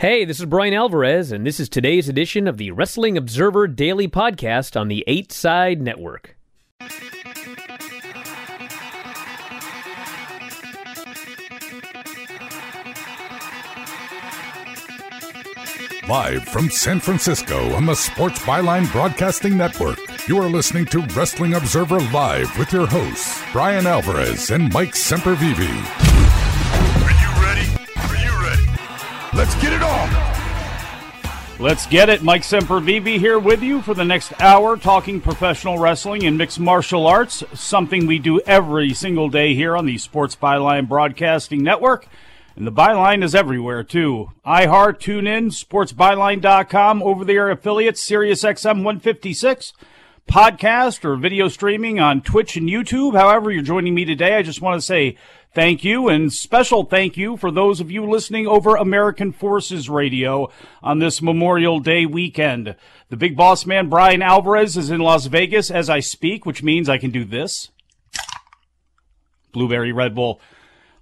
Hey, this is Brian Alvarez, and this is today's edition of the Wrestling Observer Daily Podcast on the 8 Side Network. Live from San Francisco on the Sports Byline Broadcasting Network, you are listening to Wrestling Observer Live with your hosts, Brian Alvarez and Mike Sempervive. Let's get it on! Let's get it. Mike Sempervive here with you for the next hour talking professional wrestling and mixed martial arts, something we do every single day here on the Sports Byline Broadcasting Network. And the byline is everywhere, too. iHeart, TuneIn, SportsByline.com, over the air affiliates, SiriusXM 156, podcast or video streaming on Twitch and YouTube. However, you're joining me today. I just want to say thank you and special thank you for those of you listening over American Forces Radio on this Memorial Day weekend. The big boss man, Brian Alvarez, is in Las Vegas as I speak, which means I can do this. Blueberry Red Bull.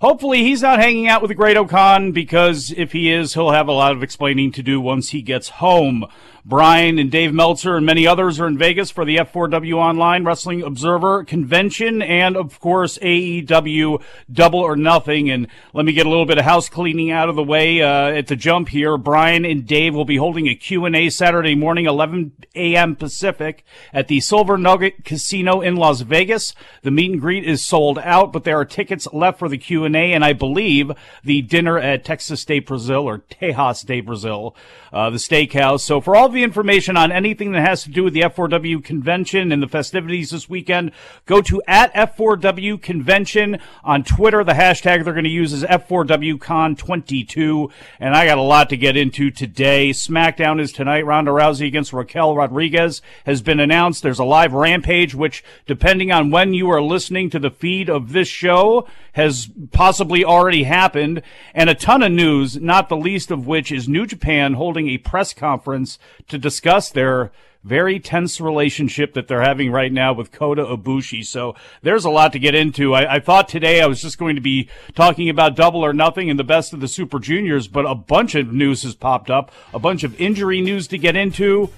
Hopefully he's not hanging out with the great O-Khan because if he is, he'll have a lot of explaining to do once he gets home. Brian and Dave Meltzer and many others are in Vegas for the F4W Online Wrestling Observer Convention and, of course, AEW Double or Nothing. And let me get a little bit of house cleaning out of the way uh, at the jump here. Brian and Dave will be holding a Q&A Saturday morning, 11 a.m. Pacific at the Silver Nugget Casino in Las Vegas. The meet and greet is sold out, but there are tickets left for the Q&A and I believe the dinner at Texas State Brazil or Tejas de Brazil, uh, the steakhouse. So for all the information on anything that has to do with the F4W convention and the festivities this weekend, go to at F4W convention on Twitter. The hashtag they're going to use is F4WCon22. And I got a lot to get into today. SmackDown is tonight. Ronda Rousey against Raquel Rodriguez has been announced. There's a live rampage, which depending on when you are listening to the feed of this show has possibly already happened. And a ton of news, not the least of which is New Japan holding a press conference to discuss their very tense relationship that they're having right now with Kota Ibushi. So there's a lot to get into. I, I, thought today I was just going to be talking about double or nothing and the best of the Super Juniors, but a bunch of news has popped up, a bunch of injury news to get into.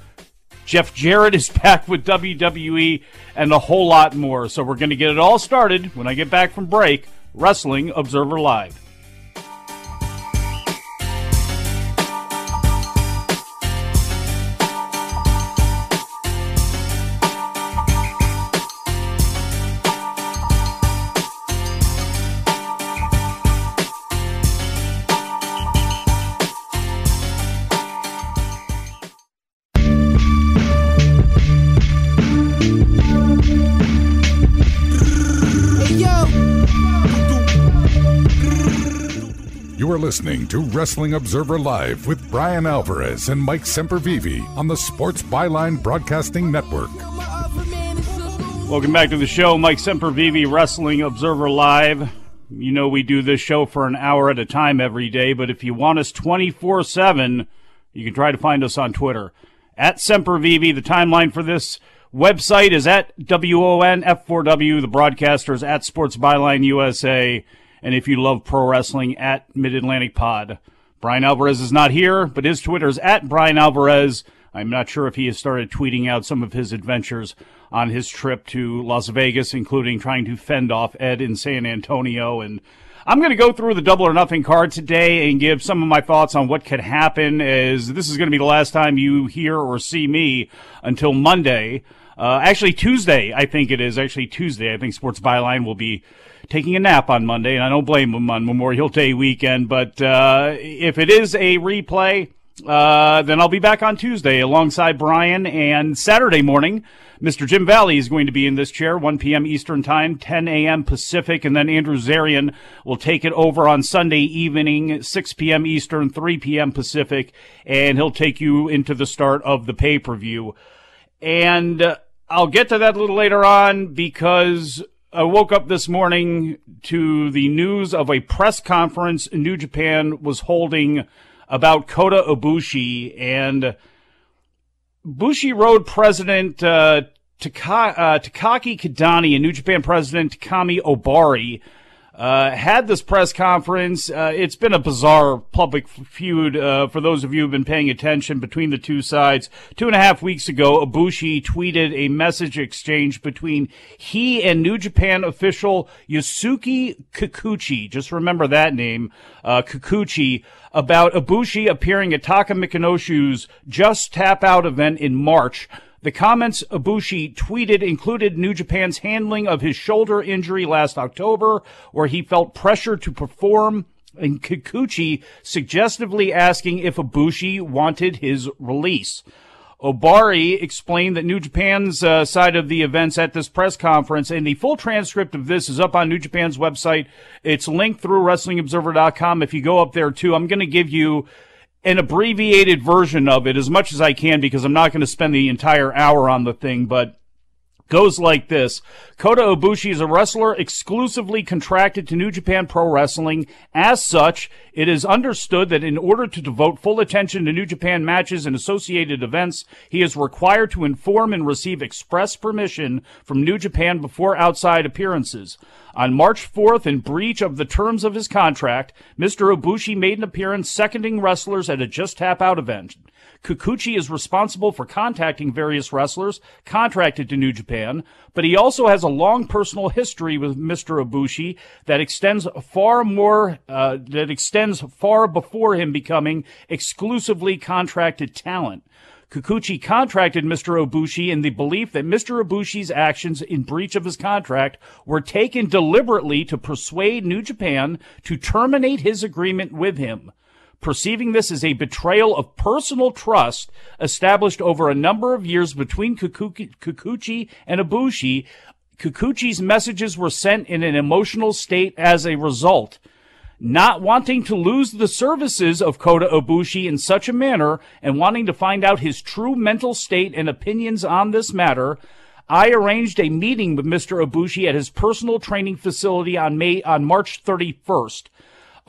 Jeff Jarrett is back with WWE and a whole lot more. So we're going to get it all started when I get back from break. Wrestling Observer Live. Listening to Wrestling Observer Live with Brian Alvarez and Mike Sempervive on the Sports Byline Broadcasting Network. Welcome back to the show, Mike Sempervive, Wrestling Observer Live. You know we do this show for an hour at a time every day, but if you want us 24 7, you can try to find us on Twitter. At Sempervive, the timeline for this website is at WONF4W, the broadcasters at Sports Byline USA and if you love pro wrestling, at Mid Atlantic Pod. Brian Alvarez is not here, but his Twitter is at Brian Alvarez. I'm not sure if he has started tweeting out some of his adventures on his trip to Las Vegas, including trying to fend off Ed in San Antonio. And I'm going to go through the double or nothing card today and give some of my thoughts on what could happen as this is going to be the last time you hear or see me until Monday. Uh, actually, Tuesday, I think it is. Actually, Tuesday, I think Sports Byline will be taking a nap on Monday, and I don't blame them on Memorial Day weekend. But uh, if it is a replay, uh, then I'll be back on Tuesday alongside Brian, and Saturday morning, Mr. Jim Valley is going to be in this chair, 1 p.m. Eastern Time, 10 a.m. Pacific, and then Andrew Zarian will take it over on Sunday evening, 6 p.m. Eastern, 3 p.m. Pacific, and he'll take you into the start of the pay per view. And uh, I'll get to that a little later on because I woke up this morning to the news of a press conference New Japan was holding about Kota Ibushi and Bushiroad president uh, Taka, uh, Takaaki Kidani and New Japan president Takami Ohbari uh, had this press conference. Uh, it's been a bizarre public feud uh, for those of you who've been paying attention between the two sides. Two and a half weeks ago, Ibushi tweeted a message exchange between he and New Japan official Yusuke Kikuchi. Just remember that name, uh, Kikuchi, about Ibushi appearing at Taka Michinoku's Just Tap Out event in March. The comments Ibushi tweeted included New Japan's handling of his shoulder injury last October, where he felt pressure to perform, and Kikuchi suggestively asking if Ibushi wanted his release. Ohbari explained that New Japan's uh, side of the events at this press conference, and the full transcript of this is up on New Japan's website. It's linked through WrestlingObserver.com. If you go up there too, I'm going to give you an abbreviated version of it as much as I can because I'm not going to spend the entire hour on the thing, but goes like this. Kota Ibushi is a wrestler exclusively contracted to New Japan Pro Wrestling. As such, it is understood that in order to devote full attention to New Japan matches and associated events, he is required to inform and receive express permission from New Japan before outside appearances. On March 4th, in breach of the terms of his contract, Mr. Ibushi made an appearance seconding wrestlers at a Just Tap Out event. Kikuchi is responsible for contacting various wrestlers contracted to New Japan, but he also has a long personal history with Mr. Ibushi that extends far more, uh, that extends far before him becoming exclusively contracted talent. Kikuchi contracted Mr. Ibushi in the belief that Mr. Ibushi's actions in breach of his contract were taken deliberately to persuade New Japan to terminate his agreement with him. Perceiving this as a betrayal of personal trust established over a number of years between Kikuchi and Ibushi, Kikuchi's messages were sent in an emotional state as a result not wanting to lose the services of Kota Ibushi in such a manner and wanting to find out his true mental state and opinions on this matter, I arranged a meeting with Mr. Ibushi at his personal training facility on May on March 31st.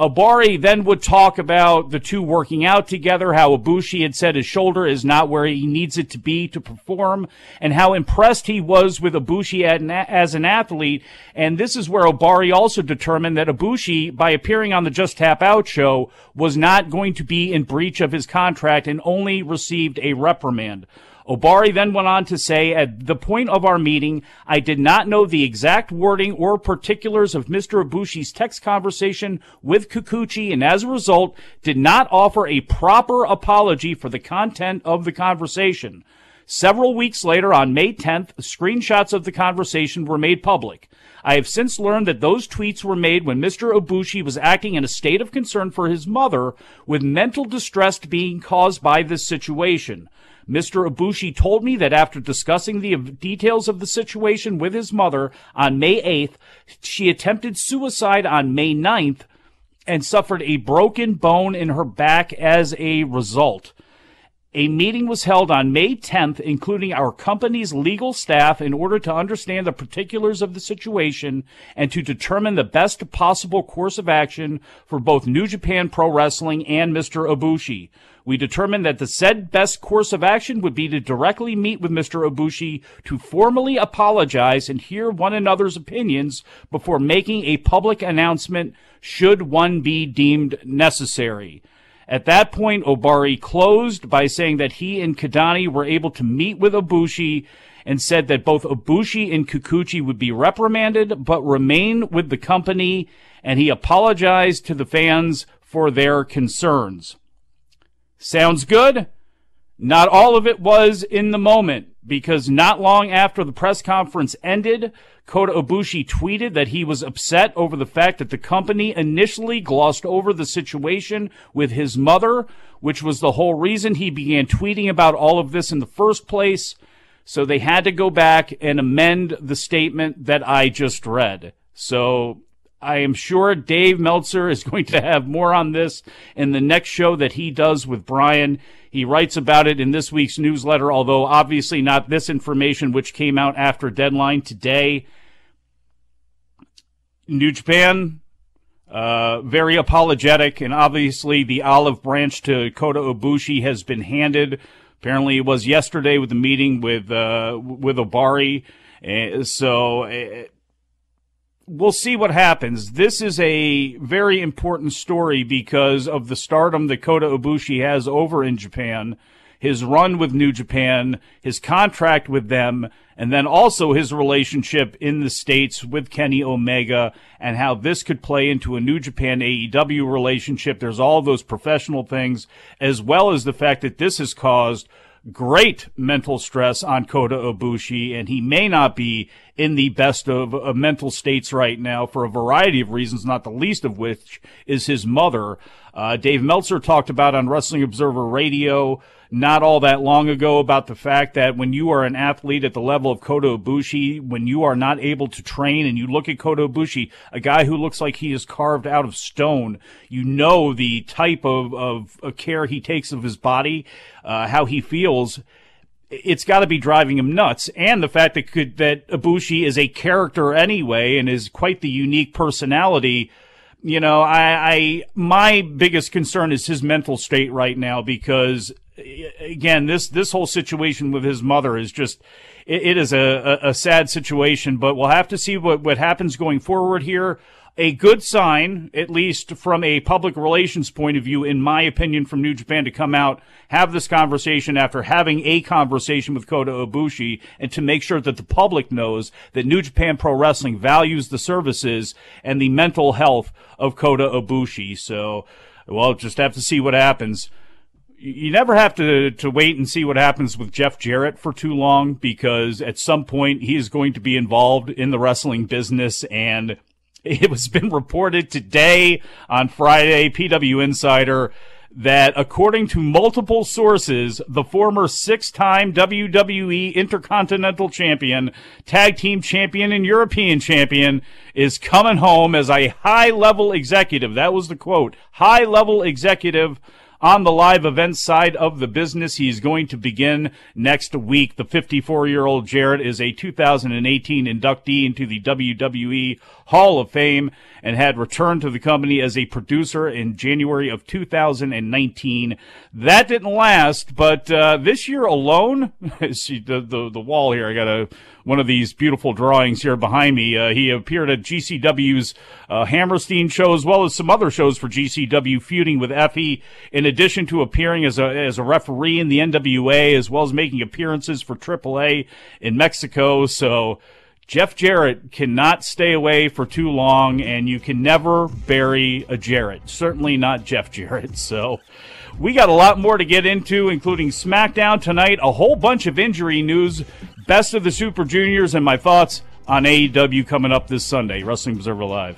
Ohbari then would talk about the two working out together, how Ibushi had said his shoulder is not where he needs it to be to perform, and how impressed he was with Ibushi as an athlete. And this is where Ohbari also determined that Ibushi, by appearing on the Just Tap Out show, was not going to be in breach of his contract and only received a reprimand. Ohbari then went on to say, at the point of our meeting, I did not know the exact wording or particulars of Mr. Ibushi's text conversation with Kikuchi and as a result did not offer a proper apology for the content of the conversation. Several weeks later, on May 10th, screenshots of the conversation were made public. I have since learned that those tweets were made when Mr. Ibushi was acting in a state of concern for his mother, with mental distress being caused by this situation. Mr. Ibushi told me that after discussing the details of the situation with his mother on May 8th, she attempted suicide on May 9th and suffered a broken bone in her back as a result. A meeting was held on May 10th, including our company's legal staff, in order to understand the particulars of the situation and to determine the best possible course of action for both New Japan Pro Wrestling and Mr. Ibushi. We determined that the said best course of action would be to directly meet with Mr. Ibushi to formally apologize and hear one another's opinions before making a public announcement should one be deemed necessary. At that point, Ohbari closed by saying that he and Kidani were able to meet with Ibushi and said that both Ibushi and Kikuchi would be reprimanded but remain with the company, and he apologized to the fans for their concerns. Sounds good? Not all of it was in the moment because not long after the press conference ended, Kota Ibushi tweeted that he was upset over the fact that the company initially glossed over the situation with his mother, which was the whole reason he began tweeting about all of this in the first place. So they had to go back and amend the statement that I just read. So I am sure Dave Meltzer is going to have more on this in the next show that he does with Brian. He writes about it in this week's newsletter, although obviously not this information, which came out after deadline today. New Japan, uh, very apologetic, and obviously the olive branch to Kota Ibushi has been handed. Apparently, it was yesterday with the meeting with uh, with Ohbari. Uh, so uh, we'll see what happens. This is a very important story because of the stardom that Kota Ibushi has over in Japan, his run with New Japan, his contract with them, and then also his relationship in the States with Kenny Omega and how this could play into a New Japan AEW relationship. There's all those professional things, as well as the fact that this has caused great mental stress on Kota Ibushi, and he may not be in the best of, of, mental states right now for a variety of reasons, not the least of which is his mother. Uh, Dave Meltzer talked about on Wrestling Observer Radio not all that long ago about the fact that when you are an athlete at the level of Kota Ibushi, when you are not able to train and you look at Kota Ibushi, a guy who looks like he is carved out of stone, you know the type of, of, of care he takes of his body, uh, how he feels it's got to be driving him nuts. And the fact that could, that Ibushi is a character anyway and is quite the unique personality you know, I, I, my biggest concern is his mental state right now because, again, this, this whole situation with his mother is just, it, it is a, a, a sad situation, but we'll have to see what, what happens going forward here a good sign, at least from a public relations point of view, in my opinion, from New Japan to come out, have this conversation after having a conversation with Kota Ibushi, and to make sure that the public knows that New Japan Pro Wrestling values the services and the mental health of Kota Ibushi. So, well, just have to see what happens you never have to, to wait and see what happens with Jeff Jarrett for too long because at some point he is going to be involved in the wrestling business and it was been reported today on Friday, PW Insider, that according to multiple sources, the former six-time WWE Intercontinental Champion, Tag Team Champion, and European Champion is coming home as a high-level executive. That was the quote. High-level executive on the live event side of the business. He's going to begin next week. The 54 year old Jarrett is a 2018 inductee into the WWE Hall of Fame and had returned to the company as a producer in January of 2019. That didn't last, but uh, this year alone, see the, the the wall here. I got a one of these beautiful drawings here behind me. Uh, he appeared at GCW's uh, Hammerstein show as well as some other shows for GCW, feuding with Effy. In addition to appearing as a as a referee in the NWA, as well as making appearances for AAA in Mexico. So. Jeff Jarrett cannot stay away for too long, and you can never bury a Jarrett. Certainly not Jeff Jarrett. So, we got a lot more to get into, including SmackDown tonight, a whole bunch of injury news, best of the Super Juniors, and my thoughts on AEW coming up this Sunday. Wrestling Observer Live.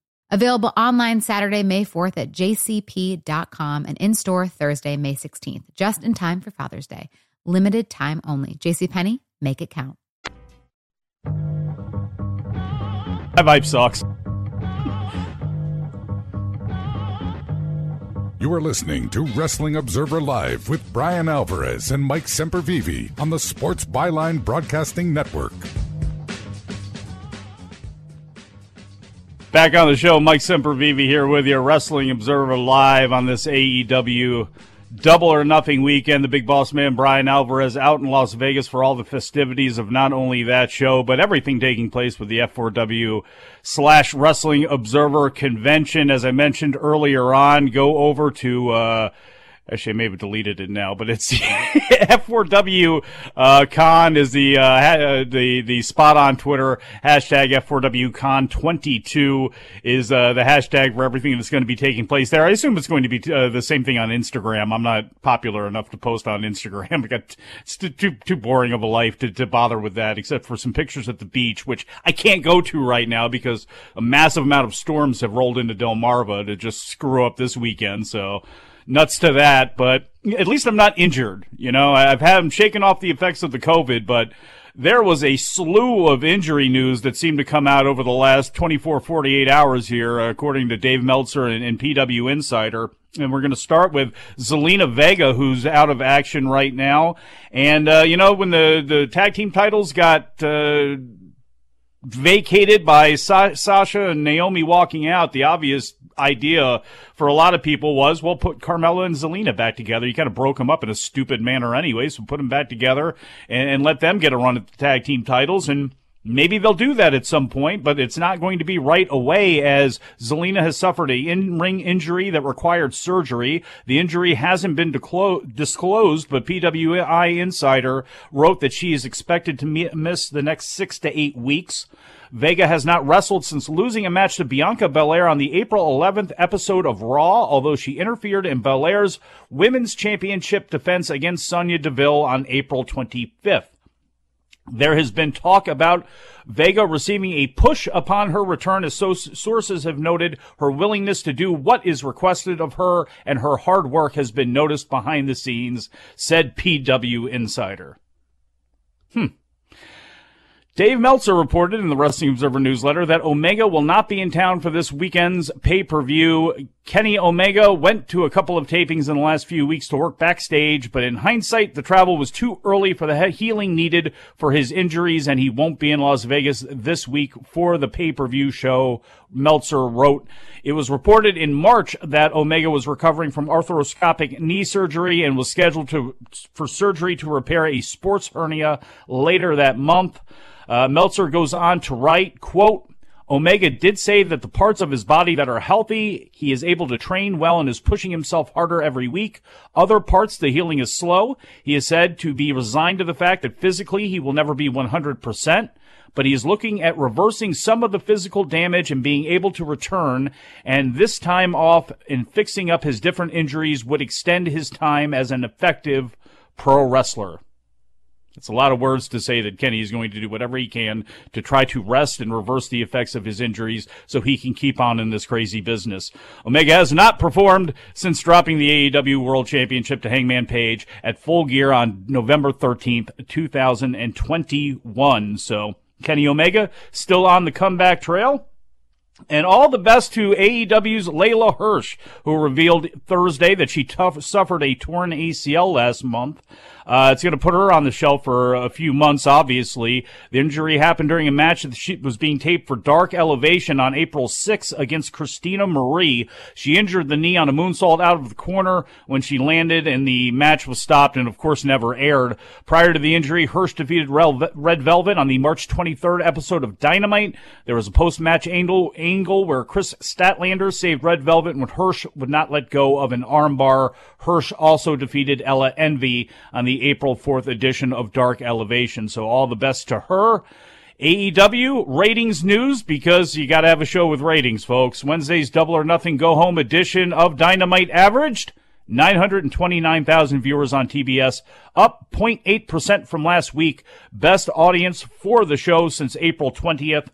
Available online Saturday, May 4th at jcp.com and in store Thursday, May 16th, just in time for Father's Day. Limited time only. JCPenney, make it count. My vibe sucks. You are listening to Wrestling Observer Live with Brian Alvarez and Mike Sempervive on the Sports Byline Broadcasting Network. Back on the show, Mike Sempervive here with you, Wrestling Observer Live on this AEW Double or Nothing weekend. The big boss man, Brian Alvarez, out in Las Vegas for all the festivities of not only that show, but everything taking place with the F4W slash Wrestling Observer convention. As I mentioned earlier on, go over to, uh, Actually, I may have deleted it now, but it's F4W uh, Con is the uh, ha- the the spot on Twitter. Hashtag F4W Con 22 is uh, the hashtag for everything that's going to be taking place there. I assume it's going to be uh, the same thing on Instagram. I'm not popular enough to post on Instagram. I got it's too, too boring of a life to, to bother with that, except for some pictures at the beach, which I can't go to right now because a massive amount of storms have rolled into Delmarva to just screw up this weekend. So nuts to that, but at least I'm not injured. You know, I've had, I'm shaking off the effects of the COVID, but there was a slew of injury news that seemed to come out over the last 24, 48 hours here, according to Dave Meltzer and, and PW Insider. And we're going to start with Zelina Vega, who's out of action right now. And, uh, you know, when the, the tag team titles got, uh, vacated by Sa- Sasha and Naomi walking out, the obvious idea for a lot of people was, well, put Carmella and Zelina back together. You kind of broke them up in a stupid manner anyway, so put them back together and, and let them get a run at the tag team titles and Maybe they'll do that at some point, but it's not going to be right away as Zelina has suffered a in-ring injury that required surgery. The injury hasn't been disclosed, but PWI Insider wrote that she is expected to miss the next six to eight weeks. Vega has not wrestled since losing a match to Bianca Belair on the April 11th episode of Raw, although she interfered in Belair's women's championship defense against Sonya Deville on April 25th. There has been talk about Vega receiving a push upon her return as so sources have noted her willingness to do what is requested of her and her hard work has been noticed behind the scenes, said PW Insider. Hmm. Dave Meltzer reported in the Wrestling Observer newsletter that Omega will not be in town for this weekend's pay-per-view. Kenny Omega went to a couple of tapings in the last few weeks to work backstage, but in hindsight, the travel was too early for the healing needed for his injuries, and he won't be in Las Vegas this week for the pay-per-view show. Meltzer wrote, it was reported in March that Omega was recovering from arthroscopic knee surgery and was scheduled to, for surgery to repair a sports hernia later that month. Uh, Meltzer goes on to write, quote, Omega did say that the parts of his body that are healthy, he is able to train well and is pushing himself harder every week. Other parts, the healing is slow. He is said to be resigned to the fact that physically he will never be 100%, but he is looking at reversing some of the physical damage and being able to return. And this time off in fixing up his different injuries would extend his time as an effective pro wrestler. It's a lot of words to say that Kenny is going to do whatever he can to try to rest and reverse the effects of his injuries so he can keep on in this crazy business. Omega has not performed since dropping the AEW World Championship to Hangman Page at full gear on November 13th, 2021. So Kenny Omega still on the comeback trail. And all the best to AEW's Leyla Hirsch, who revealed Thursday that she tough, suffered a torn ACL last month. Uh, it's going to put her on the shelf for a few months, obviously. The injury happened during a match that she was being taped for Dark Elevation on April 6 against Christina Marie. She injured the knee on a moonsault out of the corner when she landed, and the match was stopped and, of course, never aired. Prior to the injury, Hirsch defeated Red Velvet on the March 23rd episode of Dynamite. There was a post-match angle, angle where Kris Statlander saved Red Velvet when Hirsch would not let go of an armbar. Hirsch also defeated Ella Envy on the April 4th edition of Dark Elevation. So all the best to her. AEW ratings news because you got to have a show with ratings, folks. Wednesday's Double or Nothing Go Home edition of Dynamite averaged 929,000 viewers on TBS, up 0.8% from last week. Best audience for the show since April 20th.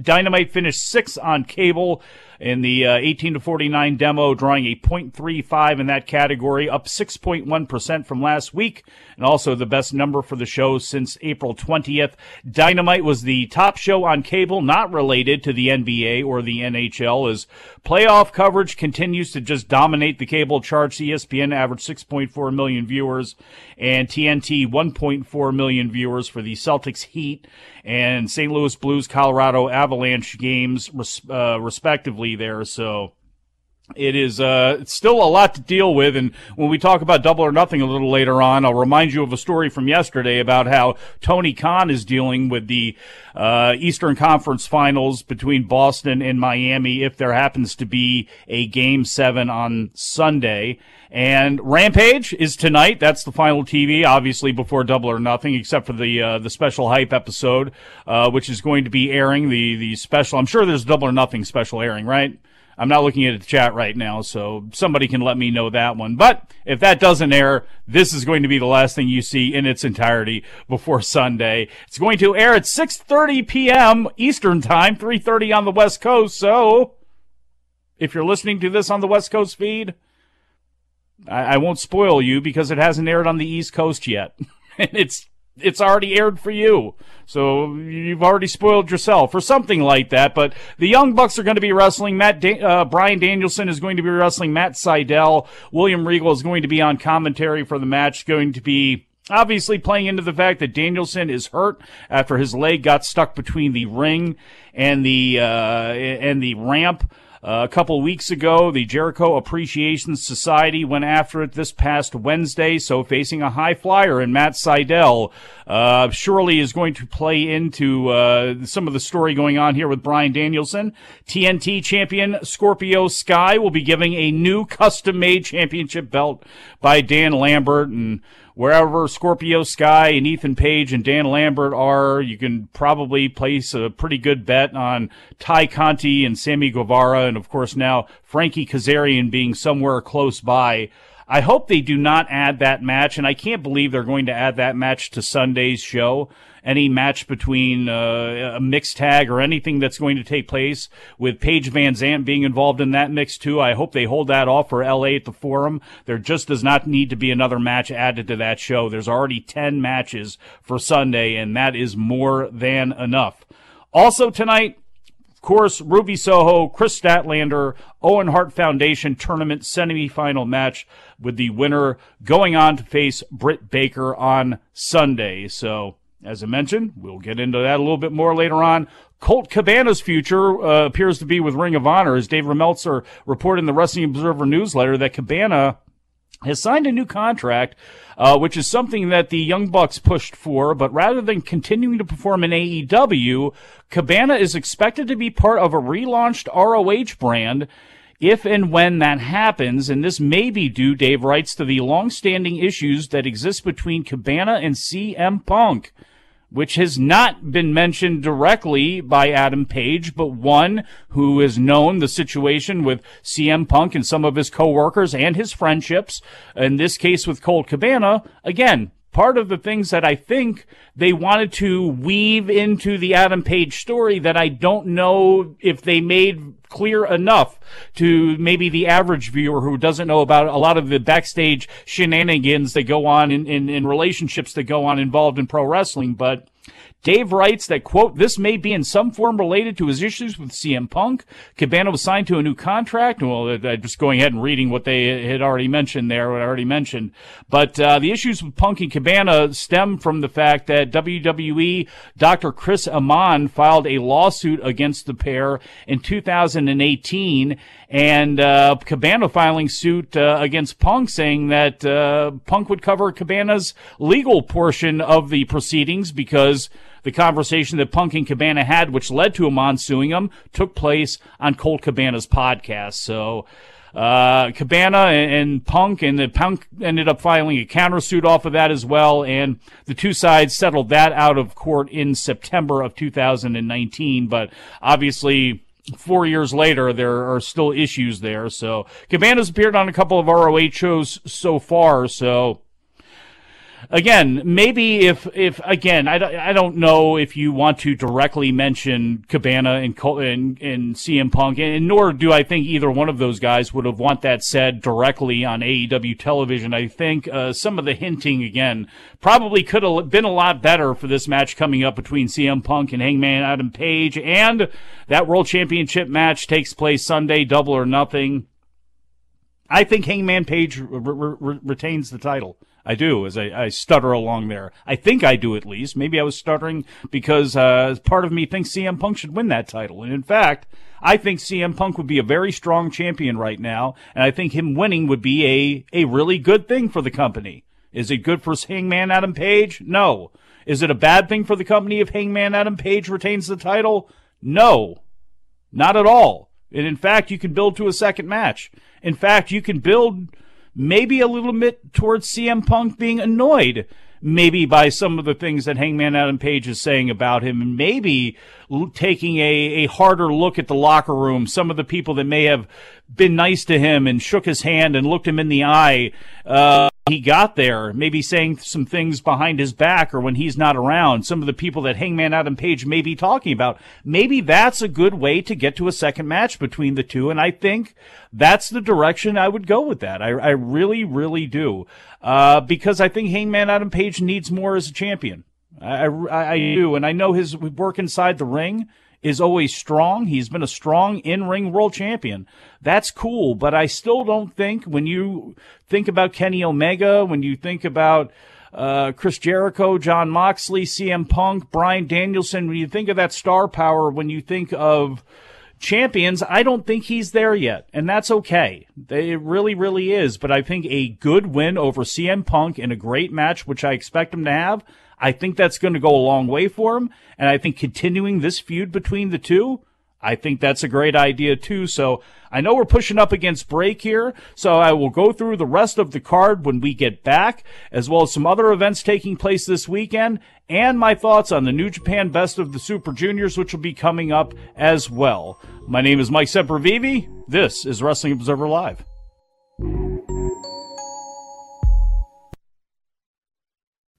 Dynamite finished sixth on cable in the uh, 18 to 49 demo, drawing a 0.35 in that category, up 6.1% from last week, and also the best number for the show since April 20th. Dynamite was the top show on cable, not related to the NBA or the NHL, as playoff coverage continues to just dominate the cable charts. ESPN averaged 6.4 million viewers, and TNT 1.4 million viewers for the Celtics Heat and St. Louis Blues Colorado Avalanche games, uh, respectively there. So it is uh, still a lot to deal with. And when we talk about double or nothing a little later on, I'll remind you of a story from yesterday about how Tony Khan is dealing with the uh, Eastern Conference Finals between Boston and Miami if there happens to be a Game Seven on Sunday. And Rampage is tonight. That's the final TV, obviously before Double or Nothing, except for the uh, the special hype episode, uh, which is going to be airing the the special. I'm sure there's Double or Nothing special airing, right? I'm not looking at the chat right now, so somebody can let me know that one. But if that doesn't air, this is going to be the last thing you see in its entirety before Sunday. It's going to air at 6:30 p.m. Eastern Time, 3:30 on the West Coast. So, if you're listening to this on the West Coast feed, I, I won't spoil you because it hasn't aired on the East Coast yet. and it's it's already aired for you. So you've already spoiled yourself or something like that. But the Young Bucks are going to be wrestling. Matt, da- uh, Bryan Danielson is going to be wrestling Matt Sydal. William Regal is going to be on commentary for the match. Going to be Obviously, playing into the fact that Danielson is hurt after his leg got stuck between the ring and the uh, and the ramp. Uh, a couple weeks ago, the Jericho Appreciation Society went after it this past Wednesday, so facing a high flyer in Matt Sydal uh, surely is going to play into uh, some of the story going on here with Bryan Danielson. TNT champion Scorpio Sky will be giving a new custom-made championship belt by Dan Lambert, and wherever Scorpio Sky and Ethan Page and Dan Lambert are, you can probably place a pretty good bet on Tay Conti and Sammy Guevara, and of course now Frankie Kazarian being somewhere close by. I hope they do not add that match, and I can't believe they're going to add that match to Sunday's show any match between uh, a mixed tag or anything that's going to take place with Paige VanZant being involved in that mix too. I hope they hold that off for LA at the Forum. There just does not need to be another match added to that show. There's already 10 matches for Sunday, and that is more than enough. Also tonight, of course, Ruby Soho, Kris Statlander, Owen Hart Foundation tournament semifinal match with the winner going on to face Britt Baker on Sunday. So as I mentioned, we'll get into that a little bit more later on. Colt Cabana's future uh, appears to be with Ring of Honor, as Dave Meltzer reported in the Wrestling Observer newsletter that Cabana has signed a new contract, uh, which is something that the Young Bucks pushed for. But rather than continuing to perform in AEW, Cabana is expected to be part of a relaunched ROH brand if and when that happens, and this may be due, Dave writes, to the long-standing issues that exist between Cabana and CM Punk which has not been mentioned directly by Adam Page, but one who has known the situation with CM Punk and some of his coworkers and his friendships. In this case with Colt Cabana, again, part of the things that I think they wanted to weave into the Adam Page story that I don't know if they made clear enough to maybe the average viewer who doesn't know about a lot of the backstage shenanigans that go on in, in, in relationships that go on involved in pro wrestling. But Dave writes that, quote, this may be in some form related to his issues with CM Punk. Cabana was signed to a new contract. Well, I'm just going ahead and reading what they had already mentioned there, what I already mentioned. But uh, the issues with Punk and Cabana stem from the fact that WWE Dr. Chris Amann filed a lawsuit against the pair in 2018 and uh, Cabana filing suit uh, against Punk, saying that uh, Punk would cover Cabana's legal portion of the proceedings because the conversation that Punk and Cabana had, which led to Amann suing him, took place on Colt Cabana's podcast. So. Uh, Cabana and, and, Punk, and the Punk ended up filing a countersuit off of that as well, and the two sides settled that out of court in September of 2019. But obviously, four years later, there are still issues there. So Cabana's appeared on a couple of ROH shows so far. So again, maybe if if again, I, I don't know if you want to directly mention Cabana and and, and CM Punk, and nor do I think either one of those guys would have want that said directly on AEW television. I think uh, some of the hinting again probably could have been a lot better for this match coming up between CM Punk and Hangman Adam Page, and that World Championship match takes place Sunday, Double or Nothing. I think Hangman Page re- re- retains the title. I do, as I, I, stutter along there. I think I do at least. Maybe I was stuttering because uh, part of me thinks CM Punk should win that title. And in fact, I think CM Punk would be a very strong champion right now, and I think him winning would be a, a really good thing for the company. Is it good for Hangman Adam Page? No. Is it a bad thing for the company if Hangman Adam Page retains the title? No. Not at all. And in fact, you can build to a second match. In fact, you can build maybe a little bit towards CM Punk being annoyed maybe by some of the things that Hangman Adam Page is saying about him, and maybe taking a, a harder look at the locker room. Some of the people that may have been nice to him and shook his hand and looked him in the eye. Uh, he got there, maybe saying some things behind his back or when he's not around. Some of the people that Hangman Adam Page may be talking about. Maybe that's a good way to get to a second match between the two. And I think that's the direction I would go with that. I, I really, really do. Uh, because I think Hangman Adam Page needs more as a champion. I, I, I do. And I know his work inside the ring is always strong. He's been a strong in-ring world champion. That's cool, but I still don't think when you think about Kenny Omega, when you think about uh, Chris Jericho, Jon Moxley, CM Punk, Bryan Danielson, when you think of that star power, when you think of champions, I don't think he's there yet, and that's okay. It really, really is. But I think a good win over CM Punk in a great match, which I expect him to have, I think that's going to go a long way for him. And I think continuing this feud between the two, I think that's a great idea too. So I know we're pushing up against break here, so I will go through the rest of the card when we get back, as well as some other events taking place this weekend, and my thoughts on the New Japan Best of the Super Juniors, which will be coming up as well. My name is Mike Sempervive. This is Wrestling Observer Live.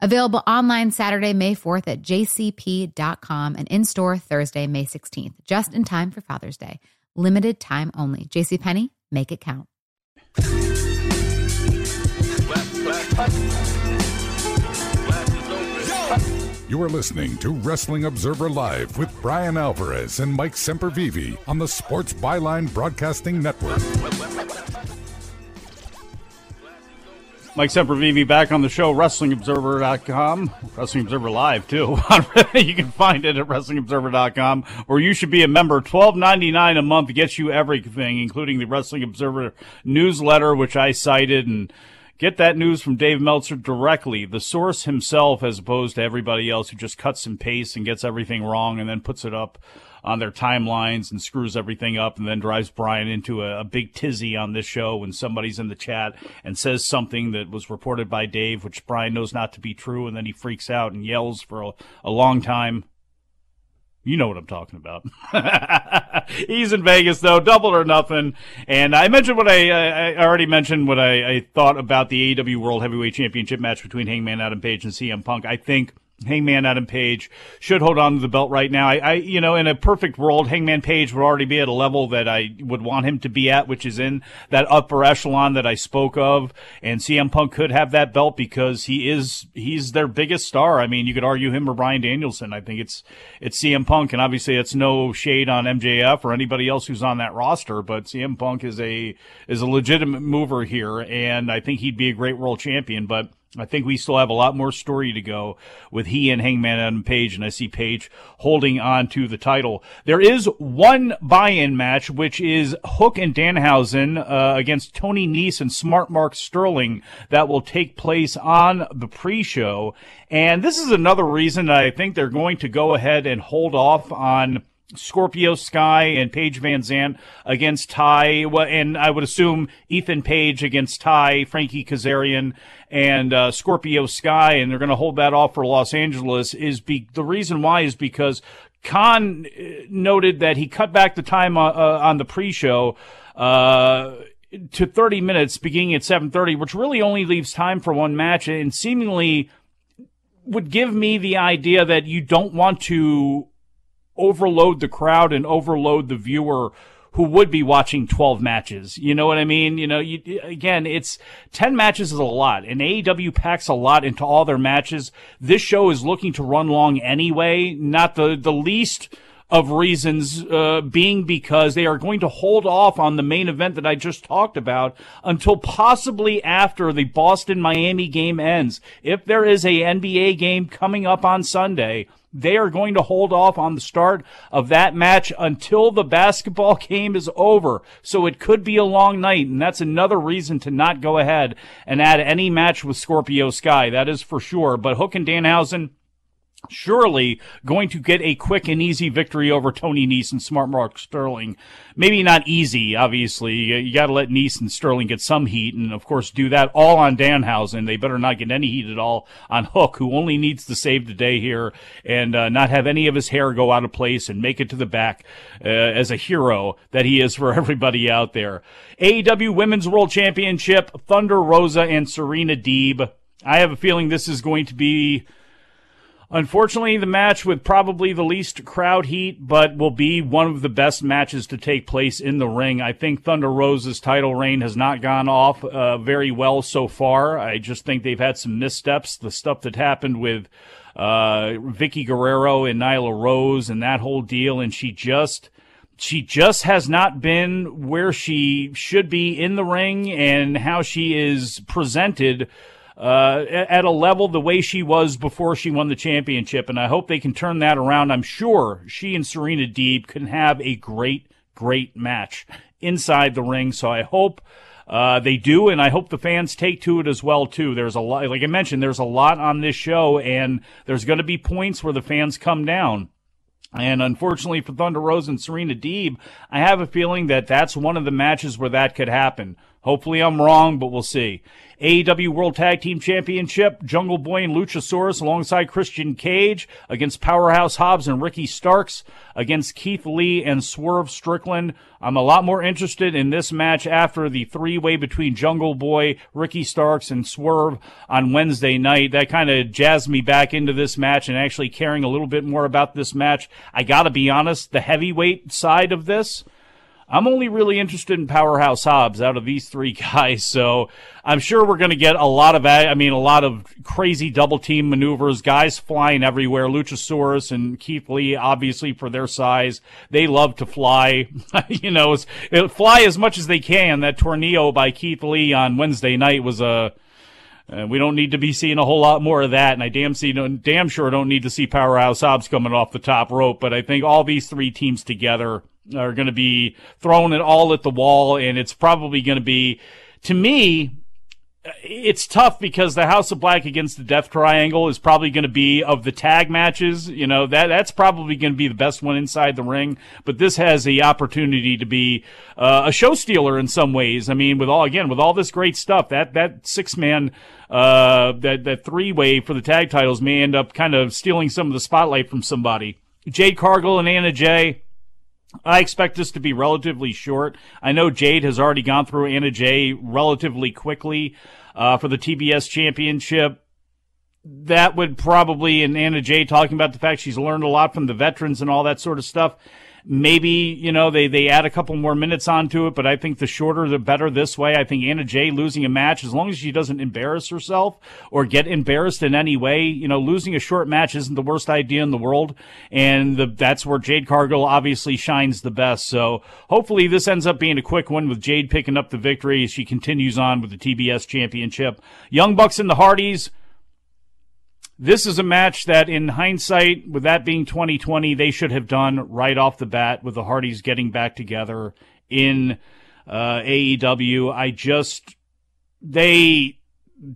Available online Saturday, May 4th at jcp.com and in store Thursday, May 16th, just in time for Father's Day. Limited time only. JCPenney, make it count. You are listening to Wrestling Observer Live with Brian Alvarez and Mike Sempervive on the Sports Byline Broadcasting Network. Mike Sempervive back on the show, WrestlingObserver.com. Wrestling Observer Live, too. you can find it at WrestlingObserver.com, or you should be a member. Twelve ninety nine a month gets you everything, including the Wrestling Observer newsletter, which I cited, and get that news from Dave Meltzer directly, the source himself, as opposed to everybody else who just cuts and pastes and gets everything wrong and then puts it up on their timelines and screws everything up and then drives Brian into a, a, big tizzy on this show when somebody's in the chat and says something that was reported by Dave, which Brian knows not to be true, and then he freaks out and yells for a, a long time. You know what I'm talking about. He's in Vegas though, double or nothing. And I mentioned what I, I already mentioned what I, I thought about the AEW World Heavyweight Championship match between Hangman Adam Page and CM Punk. I think Hangman Adam Page should hold on to the belt right now. I, I, you know, in a perfect world, Hangman Page would already be at a level that I would want him to be at, which is in that upper echelon that I spoke of. And CM Punk could have that belt because he is, he's their biggest star. I mean, you could argue him or Bryan Danielson. I think it's, it's CM Punk. And obviously it's no shade on MJF or anybody else who's on that roster, but CM Punk is a, is a legitimate mover here. And I think he'd be a great world champion, but I think we still have a lot more story to go with he and Hangman Adam Page, and I see Page holding on to the title. There is one buy-in match, which is Hook and Danhausen uh, against Tony Nese and Smart Mark Sterling that will take place on the pre-show. And this is another reason I think they're going to go ahead and hold off on Scorpio Sky and Paige VanZant against Tay, and I would assume Ethan Page against Tay, Frankie Kazarian, and uh, Scorpio Sky, and they're going to hold that off for Los Angeles. Is be the reason why is because Khan uh, noted that he cut back the time uh, uh, on the pre-show. Uh, to 30 minutes beginning at 7:30 which really only leaves time for one match and seemingly would give me the idea that you don't want to overload the crowd and overload the viewer who would be watching 12 matches. You know what I mean? You know, you, again, it's 10 matches is a lot and AEW packs a lot into all their matches. This show is looking to run long anyway, not the, the least of reasons uh, being because they are going to hold off on the main event that I just talked about until possibly after the Boston Miami game ends. If there is a NBA game coming up on Sunday, they are going to hold off on the start of that match until the basketball game is over. So it could be a long night, and that's another reason to not go ahead and add any match with Scorpio Sky. That is for sure. But Hook and Danhausen, surely going to get a quick and easy victory over Tony Nese and Smart Mark Sterling. Maybe not easy, obviously. You, got to let Nese and Sterling get some heat, and of course do that all on Danhausen. They better not get any heat at all on Hook, who only needs to save the day here and uh, not have any of his hair go out of place and make it to the back uh, as a hero that he is for everybody out there. AEW Women's World Championship, Thunder Rosa and Serena Deeb. I have a feeling this is going to be Unfortunately, the match with probably the least crowd heat, but will be one of the best matches to take place in the ring. I think Thunder Rosa's title reign has not gone off uh, very well so far. I just think they've had some missteps. The stuff that happened with uh, Vickie Guerrero and Nyla Rose and that whole deal, and she just she just has not been where she should be in the ring and how she is presented uh, at a level the way she was before she won the championship. And I hope they can turn that around. I'm sure she and Serena Deeb can have a great, great match inside the ring. So I hope. Uh, they do, and I hope the fans take to it as well too. There's a lot, like I mentioned, there's a lot on this show, and there's going to be points where the fans come down. And unfortunately for Thunder Rosa and Serena Deeb, I have a feeling that that's one of the matches where that could happen. Hopefully I'm wrong, but we'll see. AEW World Tag Team Championship, Jungle Boy and Luchasaurus alongside Christian Cage against Powerhouse Hobbs and Ricky Starks against Keith Lee and Swerve Strickland. I'm a lot more interested in this match after the three way between Jungle Boy, Ricky Starks, and Swerve on Wednesday night. That kind of jazzed me back into this match and actually caring a little bit more about this match. I gotta be honest, the heavyweight side of this, I'm only really interested in Powerhouse Hobbs out of these three guys. So I'm sure we're going to get a lot of, I mean, a lot of crazy double team maneuvers, guys flying everywhere. Luchasaurus and Keith Lee, obviously for their size, they love to fly, you know, fly as much as they can. That tornado by Keith Lee on Wednesday night was a, uh, we don't need to be seeing a whole lot more of that, and I damn see, damn sure don't need to see Powerhouse Hobbs coming off the top rope. But I think all these three teams together are going to be throwing it all at the wall, and it's probably going to be, to me, it's tough because the House of Black against the Death Triangle is probably going to be of the tag matches. You know that that's probably going to be the best one inside the ring. But this has the opportunity to be uh, a show stealer in some ways. I mean, with all again with all this great stuff, that that six man. Uh, that that three way for the tag titles may end up kind of stealing some of the spotlight from somebody. Jade Cargill and Anna Jay, I expect this to be relatively short. I know Jade has already gone through Anna Jay relatively quickly uh, for the TBS championship. That would probably, and Anna Jay talking about the fact she's learned a lot from the veterans and all that sort of stuff. Maybe, you know, they, they add a couple more minutes onto it, but I think the shorter the better this way. I think Anna Jay losing a match, as long as she doesn't embarrass herself or get embarrassed in any way, you know, losing a short match isn't the worst idea in the world. And the, that's where Jade Cargill obviously shines the best. So hopefully this ends up being a quick one with Jade picking up the victory as she continues on with the TBS championship. Young Bucks and the Hardys this is a match that, in hindsight, with that being 2020, they should have done right off the bat with the Hardys getting back together in uh, AEW. I just, they,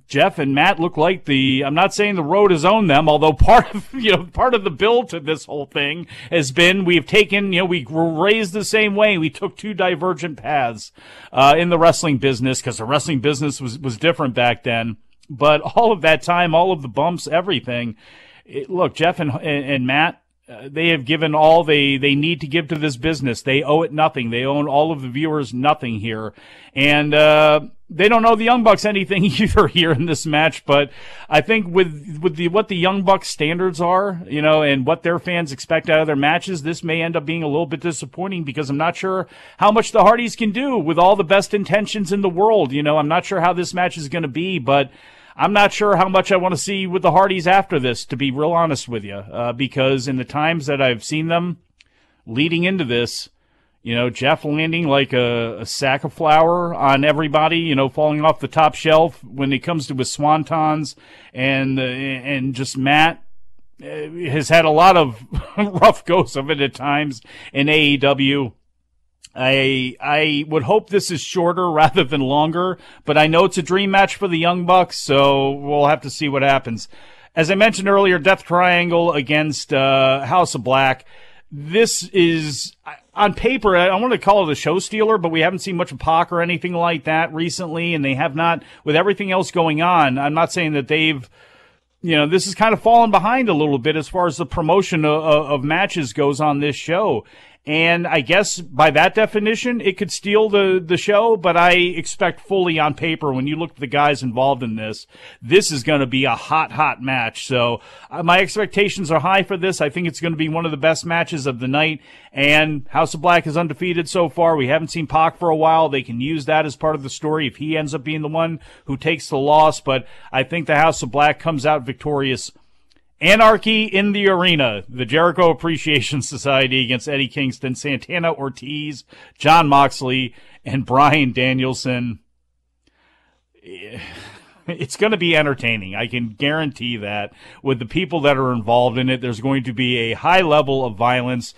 Jeff and Matt look like the, I'm not saying the road has owned them, although part of, you know, part of the build to this whole thing has been we've taken, you know, we were raised the same way. We took two divergent paths, uh, in the wrestling business because the wrestling business was, was different back then. But all of that time, all of the bumps, everything. It, look, Jeff and, and, Matt, uh, they have given all they, they need to give to this business. They owe it nothing. They own all of the viewers nothing here. And, uh, they don't know the Young Bucks anything either here in this match, but I think with, with the, what the Young Bucks standards are, you know, and what their fans expect out of their matches, this may end up being a little bit disappointing because I'm not sure how much the Hardys can do with all the best intentions in the world. You know, I'm not sure how this match is going to be, but I'm not sure how much I want to see with the Hardys after this, to be real honest with you, uh, because in the times that I've seen them leading into this, you know, Jeff landing like a, a, sack of flour on everybody, you know, falling off the top shelf when it comes to his swantons, and uh, and just Matt uh, has had a lot of rough goes of it at times in AEW. I I would hope this is shorter rather than longer, but I know it's a dream match for the Young Bucks, so we'll have to see what happens. As I mentioned earlier, Death Triangle against uh, House of Black. This is on paper. I want to call it a show stealer, but we haven't seen much of Pac or anything like that recently, and they have not with everything else going on. I'm not saying that they've you know, this is kind of fallen behind a little bit as far as the promotion of, of, matches goes on this show. And I guess by that definition, it could steal the, the show, but I expect fully on paper when you look at the guys involved in this, this is going to be a hot, hot match. So uh, my expectations are high for this. I think it's going to be one of the best matches of the night. And House of Black is undefeated so far. We haven't seen Pac for a while. They can use that as part of the story if he ends up being the one who takes the loss. But I think the House of Black comes out victorious Anarchy in the Arena, the Jericho Appreciation Society against Eddie Kingston, Santana Ortiz, Jon Moxley, and Bryan Danielson. It's going to be entertaining. I can guarantee that with the people that are involved in it, there's going to be a high level of violence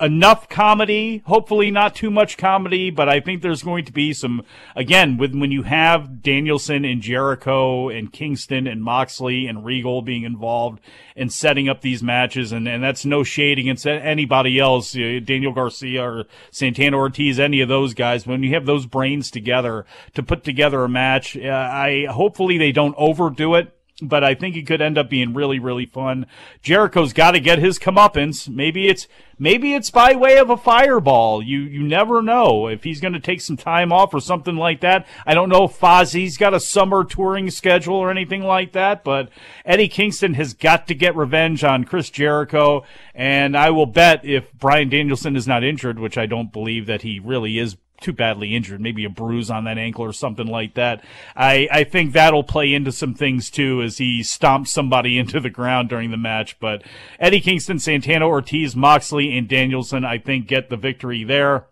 enough comedy, hopefully not too much comedy, but I think there's going to be some, again, with, when you have Danielson and Jericho and Kingston and Moxley and Regal being involved and setting up these matches, and, and that's no shade against anybody else, Daniel Garcia or Santana Ortiz, any of those guys. When you have those brains together to put together a match, uh, I, hopefully they don't overdo it but I think it could end up being really, really fun. Jericho's got to get his comeuppance. Maybe it's maybe it's by way of a fireball. You you never know if he's going to take some time off or something like that. I don't know if Fozzy's got a summer touring schedule or anything like that, but Eddie Kingston has got to get revenge on Chris Jericho, and I will bet if Bryan Danielson is not injured, which I don't believe that he really is too badly injured, maybe a bruise on that ankle or something like that. I, I think that'll play into some things too as he stomps somebody into the ground during the match. But Eddie Kingston, Santana Ortiz, Moxley, and Danielson, I think, get the victory there.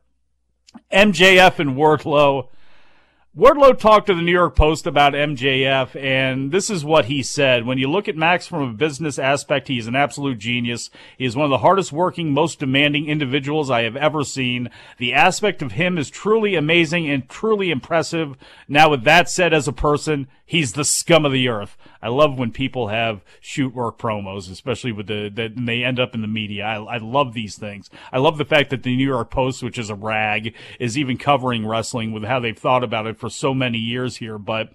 MJF and Wardlow. Wardlow talked to the New York Post about MJF, and this is what he said. When you look at Max from a business aspect, he's an absolute genius. He is one of the hardest working, most demanding individuals I have ever seen. The aspect of him is truly amazing and truly impressive. Now, with that said, as a person, he's the scum of the earth. I love when people have shoot work promos, especially with the that they end up in the media. I, I love these things. I love the fact that the New York Post, which is a rag, is even covering wrestling with how they've thought about it for so many years here. But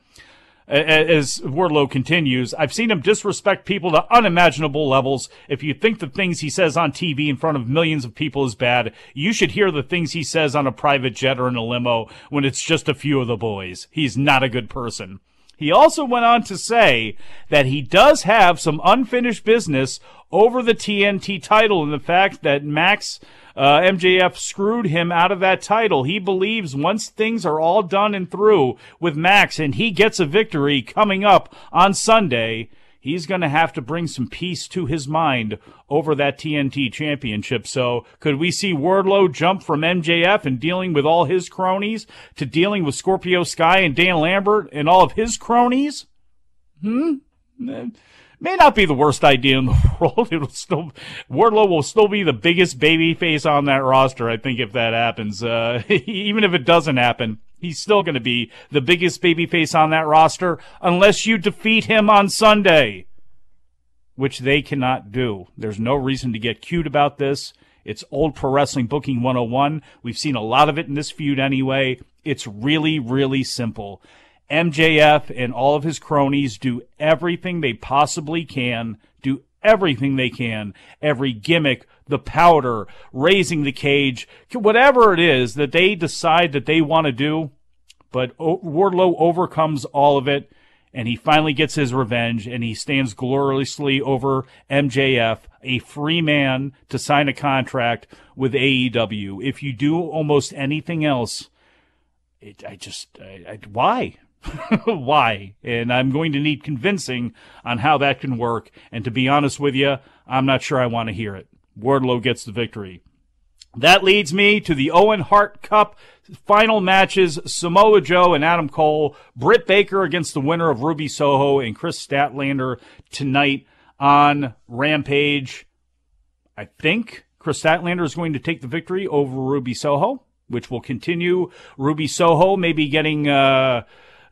as Wardlow continues, I've seen him disrespect people to unimaginable levels. If you think the things he says on TV in front of millions of people is bad, you should hear the things he says on a private jet or in a limo when it's just a few of the boys. He's not a good person. He also went on to say that he does have some unfinished business over the TNT title and the fact that Max uh, MJF screwed him out of that title. He believes once things are all done and through with Max and he gets a victory coming up on Sunday, he's going to have to bring some peace to his mind over that TNT championship. So could we see Wardlow jump from MJF and dealing with all his cronies to dealing with Scorpio Sky and Dan Lambert and all of his cronies? Hmm? May not be the worst idea in the world. It'll still, Wardlow will still be the biggest baby face on that roster, I think, if that happens. Uh, even if it doesn't happen, he's still going to be the biggest baby face on that roster unless you defeat him on Sunday, which they cannot do. There's no reason to get cute about this. It's old pro wrestling booking 101. We've seen a lot of it in this feud anyway. It's really, really simple. MJF and all of his cronies do everything they possibly can, do everything they can, every gimmick, the powder, raising the cage, whatever it is that they decide that they want to do. But Wardlow overcomes all of it, and he finally gets his revenge, and he stands gloriously over MJF, a free man to sign a contract with AEW. If you do almost anything else, it, I just, I, I, why? why? And I'm going to need convincing on how that can work. And to be honest with you, I'm not sure I want to hear it. Wardlow gets the victory. That leads me to the Owen Hart Cup final matches Samoa Joe and Adam Cole, Britt Baker against the winner of Ruby Soho and Kris Statlander tonight on Rampage. I think Kris Statlander is going to take the victory over Ruby Soho, which will continue. Ruby Soho maybe getting uh,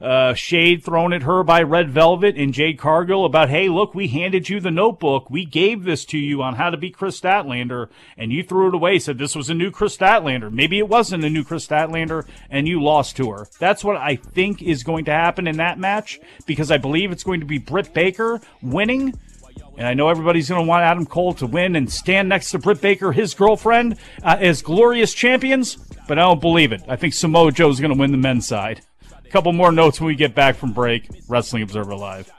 uh, shade thrown at her by Red Velvet and Jade Cargill about, hey, look, we handed you the notebook. We gave this to you on how to be Kris Statlander, and you threw it away, said this was a new Kris Statlander. Maybe it wasn't a new Kris Statlander, and you lost to her. That's what I think is going to happen in that match, because I believe it's going to be Britt Baker winning. And I know everybody's going to want Adam Cole to win and stand next to Britt Baker, his girlfriend, uh, as glorious champions, but I don't believe it. I think Samoa Joe is going to win the men's side couple more notes when we get back from break. Wrestling Observer Live.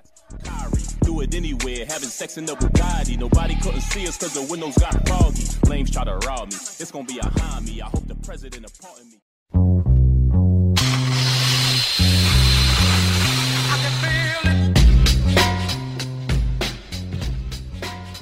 Do it anywhere, having sex in the Bugatti. Nobody couldn't see us because the windows got foggy. Flames try to rob me. It's gonna be behind me. I hope the president pardon me.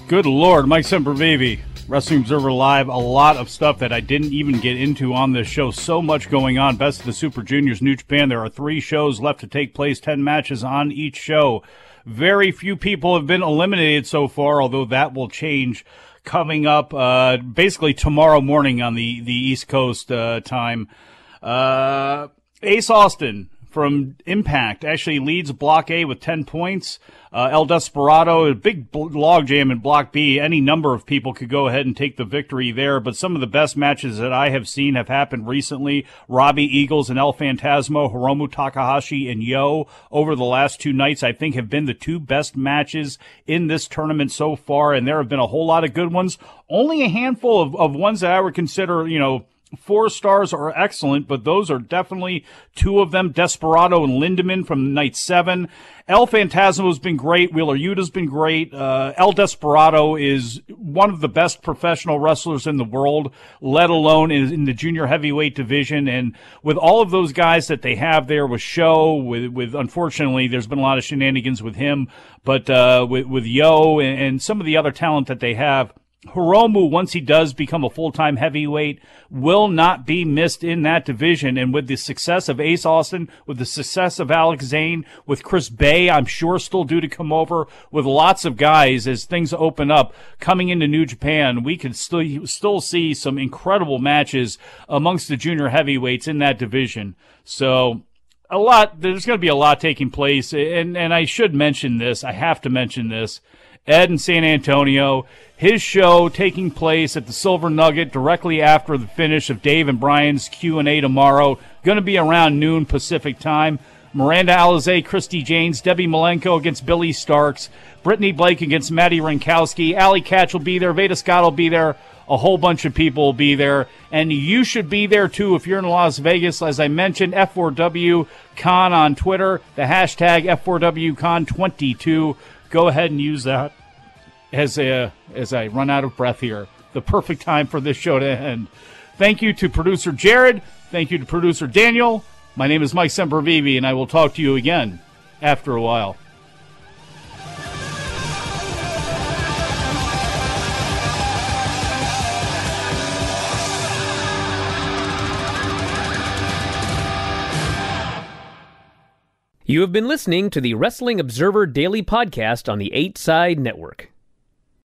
Good Lord, Mike Sempervive. Wrestling Observer Live, a lot of stuff that I didn't even get into on this show. So much going on. Best of the Super Juniors, New Japan. There are three shows left to take place, 10 matches on each show. Very few people have been eliminated so far, although that will change coming up uh, basically tomorrow morning on the, the East Coast uh, time. Uh, Ace Austin from Impact actually leads Block A with 10 points. Uh, El Desperado, a big logjam in Block B. Any number of people could go ahead and take the victory there, but some of the best matches that I have seen have happened recently. Robbie Eagles and El Phantasmo, Hiromu Takahashi and Yoh over the last two nights, I think have been the two best matches in this tournament so far, and there have been a whole lot of good ones. Only a handful of, of ones that I would consider, you know, Four stars are excellent, but those are definitely two of them. Desperado and Lindaman from night seven. El Phantasmo has been great. Wheeler Yuta's been great. Uh, El Desperado is one of the best professional wrestlers in the world, let alone in, in, the junior heavyweight division. And with all of those guys that they have there with SHO, with, with unfortunately, there's been a lot of shenanigans with him, but, uh, with, with Yoh and, and some of the other talent that they have, Hiromu, once he does become a full-time heavyweight, will not be missed in that division. And with the success of Ace Austin, with the success of Alex Zayne, with Chris Bey, I'm sure still due to come over, with lots of guys as things open up coming into New Japan, we could still still see some incredible matches amongst the junior heavyweights in that division. So a lot there's going to be a lot taking place and and I should mention this. I have to mention this. Ed in San Antonio. His show taking place at the Silver Nugget directly after the finish of Dave and Brian's Q&A tomorrow. Going to be around noon Pacific time. Miranda Alizé, Christy Janes, Debbie Malenko against Billie Starkz, Brittany Blake against Maddie Rankowski, Allie Katch will be there, Veda Scott will be there, a whole bunch of people will be there, and you should be there too if you're in Las Vegas. As I mentioned, F4W Con on Twitter, the hashtag F4WCon22 go ahead and use that as a, as I run out of breath here. The perfect time for this show to end. Thank you to producer Jared. Thank you to producer Daniel. My name is Mike Sempervive, and I will talk to you again after a while. You have been listening to the Wrestling Observer Daily Podcast on the 8 Side Network.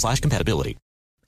slash compatibility.